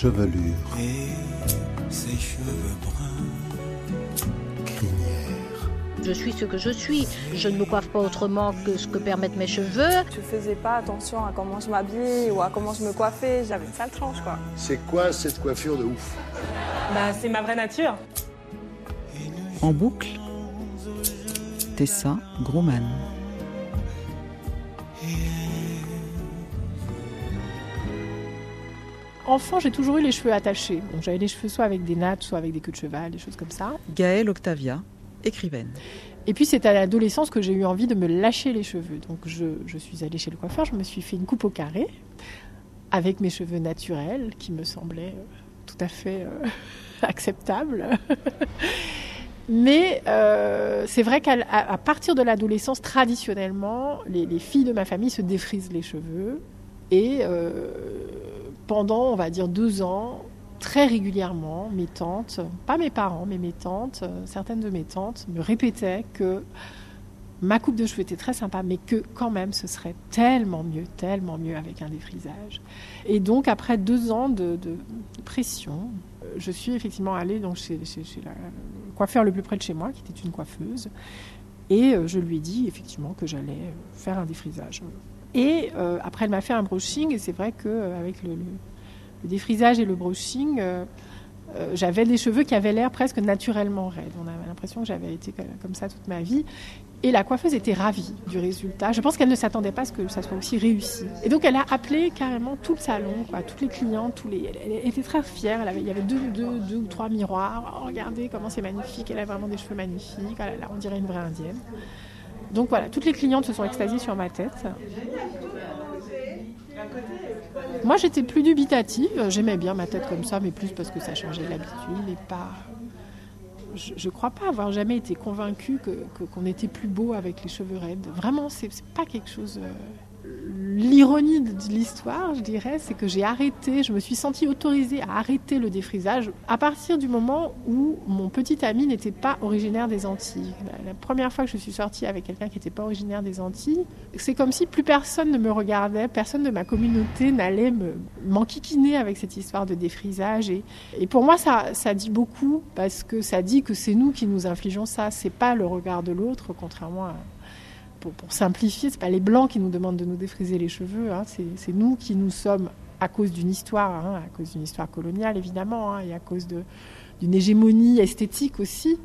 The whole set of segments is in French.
chevelure, et ses cheveux bruns. crinière, Je suis ce que je suis. Je ne me coiffe pas autrement que ce que permettent mes cheveux. Je faisais pas attention à comment je m'habillais ou à comment je me coiffais. J'avais une sale tranche, quoi. C'est quoi cette coiffure de ouf? Bah, c'est ma vraie nature. En boucle, Tessa Grumman. Enfant, j'ai toujours eu les cheveux attachés. Donc j'avais les cheveux soit avec des nattes, soit avec des queues de cheval, des choses comme ça. Gaëlle Octavia, écrivaine. Et puis c'est à l'adolescence que j'ai eu envie de me lâcher les cheveux. Donc je, je suis allée chez le coiffeur, je me suis fait une coupe au carré avec mes cheveux naturels qui me semblaient euh, tout à fait euh, acceptables. Mais euh, c'est vrai qu'à à partir de l'adolescence, traditionnellement, les, les filles de ma famille se défrisent les cheveux. Et euh, pendant, on va dire, deux ans, très régulièrement, mes tantes, pas mes parents, mais mes tantes, euh, certaines de mes tantes, me répétaient que ma coupe de cheveux était très sympa, mais que quand même, ce serait tellement mieux, tellement mieux avec un défrisage. Et donc, après deux ans de, pression, euh, je suis effectivement allée chez, chez- la- coiffeur le plus près de chez moi, qui était une coiffeuse. Et euh, je lui ai dit effectivement que j'allais faire un défrisage. Et euh, après, elle m'a fait un brushing, et c'est vrai qu'avec le, le, le défrisage et le brushing, euh, euh, j'avais des cheveux qui avaient l'air presque naturellement raides. On avait l'impression que j'avais été co- comme ça toute ma vie. Et la coiffeuse était ravie du résultat. Je pense qu'elle ne s'attendait pas à ce que ça soit aussi réussi. Et donc elle a appelé carrément tout le salon, quoi, toutes les clientes, tous les... elle, elle était très fière. Elle avait, il y avait deux, deux, ou trois miroirs. Oh, regardez comment c'est magnifique. Elle a vraiment des cheveux magnifiques. Oh on dirait une vraie indienne. Donc voilà, toutes les clientes se sont extasiées sur ma tête. Moi, j'étais plus dubitative. J'aimais bien ma tête comme ça, mais plus parce que ça changeait l'habitude et pas. Je, je crois pas avoir jamais été convaincue que que- qu'on était plus beau avec les cheveux raides. Vraiment, c'est c'est pas quelque chose. L'ironie de l'histoire, je dirais, c'est que j'ai arrêté, je me suis sentie autorisée à arrêter le défrisage à partir du moment où mon petit ami n'était pas originaire des Antilles. La, première fois que je suis sortie avec quelqu'un qui n'était pas originaire des Antilles, c'est comme si plus personne ne me regardait, personne de ma communauté n'allait me m'enquiquiner avec cette histoire de défrisage. Et, et pour moi, ça, ça dit beaucoup parce que ça dit que c'est nous qui nous infligeons ça, c'est pas le regard de l'autre, contrairement à pour, pour simplifier, c'est pas les blancs qui nous demandent de nous défriser les cheveux, hein, c'est nous qui nous sommes à cause d'une histoire, hein, à cause d'une histoire coloniale évidemment, hein, et à cause d'une hégémonie esthétique aussi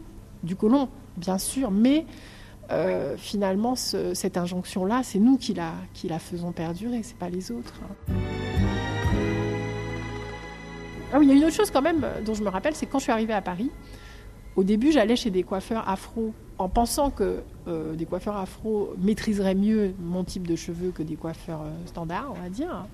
du colon, bien sûr, mais euh, finalement ce- cette injonction-là, c'est nous qui la, faisons perdurer, c'est pas les autres. Ah il y a une autre chose quand même euh, dont je me rappelle, c'est quand je suis arrivée à Paris, au début, j'allais chez des coiffeurs afro en pensant que euh, des coiffeurs afro maîtriseraient mieux mon type de cheveux que des coiffeurs euh, standards, on va dire.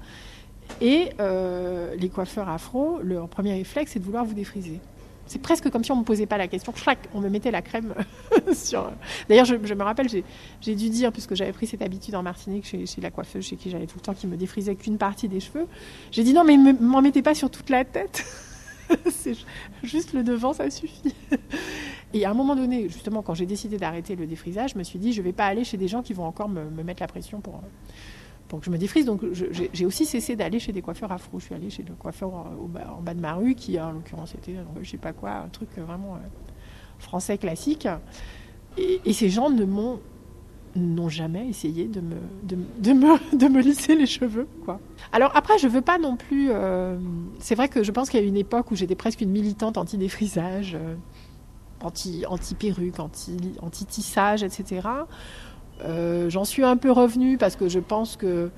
Et euh, les coiffeurs afro, leur premier réflexe, c'est de vouloir vous défriser. C'est presque comme si on ne me posait pas la question. Chlac, on me mettait la crème sur. D'ailleurs, je, me rappelle, j'ai j'ai dû dire, puisque j'avais pris cette habitude en Martinique chez, chez la coiffeuse chez qui j'allais tout le temps, qui me défrisait qu'une partie des cheveux, j'ai dit non, mais ne m'en mettez pas sur toute la tête. juste le devant, ça suffit. Et à un moment donné, justement, quand j'ai décidé d'arrêter le défrisage, je me suis dit, je ne vais pas aller chez des gens qui vont encore me, me mettre la pression pour, que je me défrise. Donc j'ai aussi cessé d'aller chez des coiffeurs afro. Je suis allée chez le coiffeur en, bas, de ma rue, qui en l'occurrence était, euh, je sais pas quoi, un truc vraiment euh, français classique. Et, et ces gens ne m'ont n'ont jamais essayé de me, de, me, de me lisser les cheveux. Quoi. Alors après, je veux pas non plus... euh, c'est vrai que je pense qu'il y a une époque où j'étais presque une militante anti-défrisage, euh, anti- anti-perruque, anti, anti-tissage, etc. Euh, J'en suis un peu revenue parce que je pense que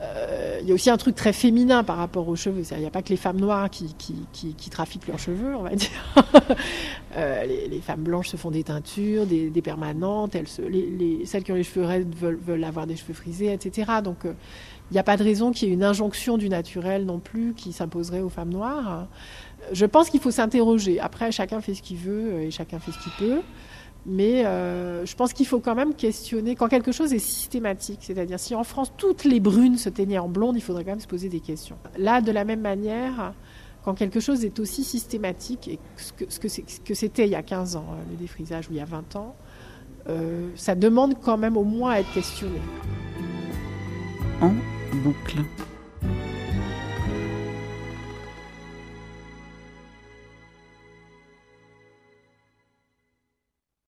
il y a aussi un truc très féminin par rapport aux cheveux. Il n'y a pas que les femmes noires qui, qui, qui- qui trafiquent leurs cheveux, on va dire. Euh, les, les femmes blanches se font des teintures, des, des permanentes. Elles se- les, les- celles qui ont les cheveux raides veulent, veulent avoir des cheveux frisés, etc. Donc, euh, il n'y a pas de raison qu'il y ait une injonction du naturel non plus qui s'imposerait aux femmes noires. Je pense qu'il faut s'interroger. Après, chacun fait ce qu'il veut euh, et chacun fait ce qu'il peut. Mais euh, je pense qu'il faut quand même questionner quand quelque chose est systématique. C'est-à-dire, si en France toutes les brunes se teignaient en blonde, il faudrait quand même se poser des questions. Là, de la même manière, quand quelque chose est aussi systématique, et ce que, c'était il y a 15 ans, euh, le défrisage, ou il y a 20 ans, euh, ça demande quand même au moins à être questionné. En boucle.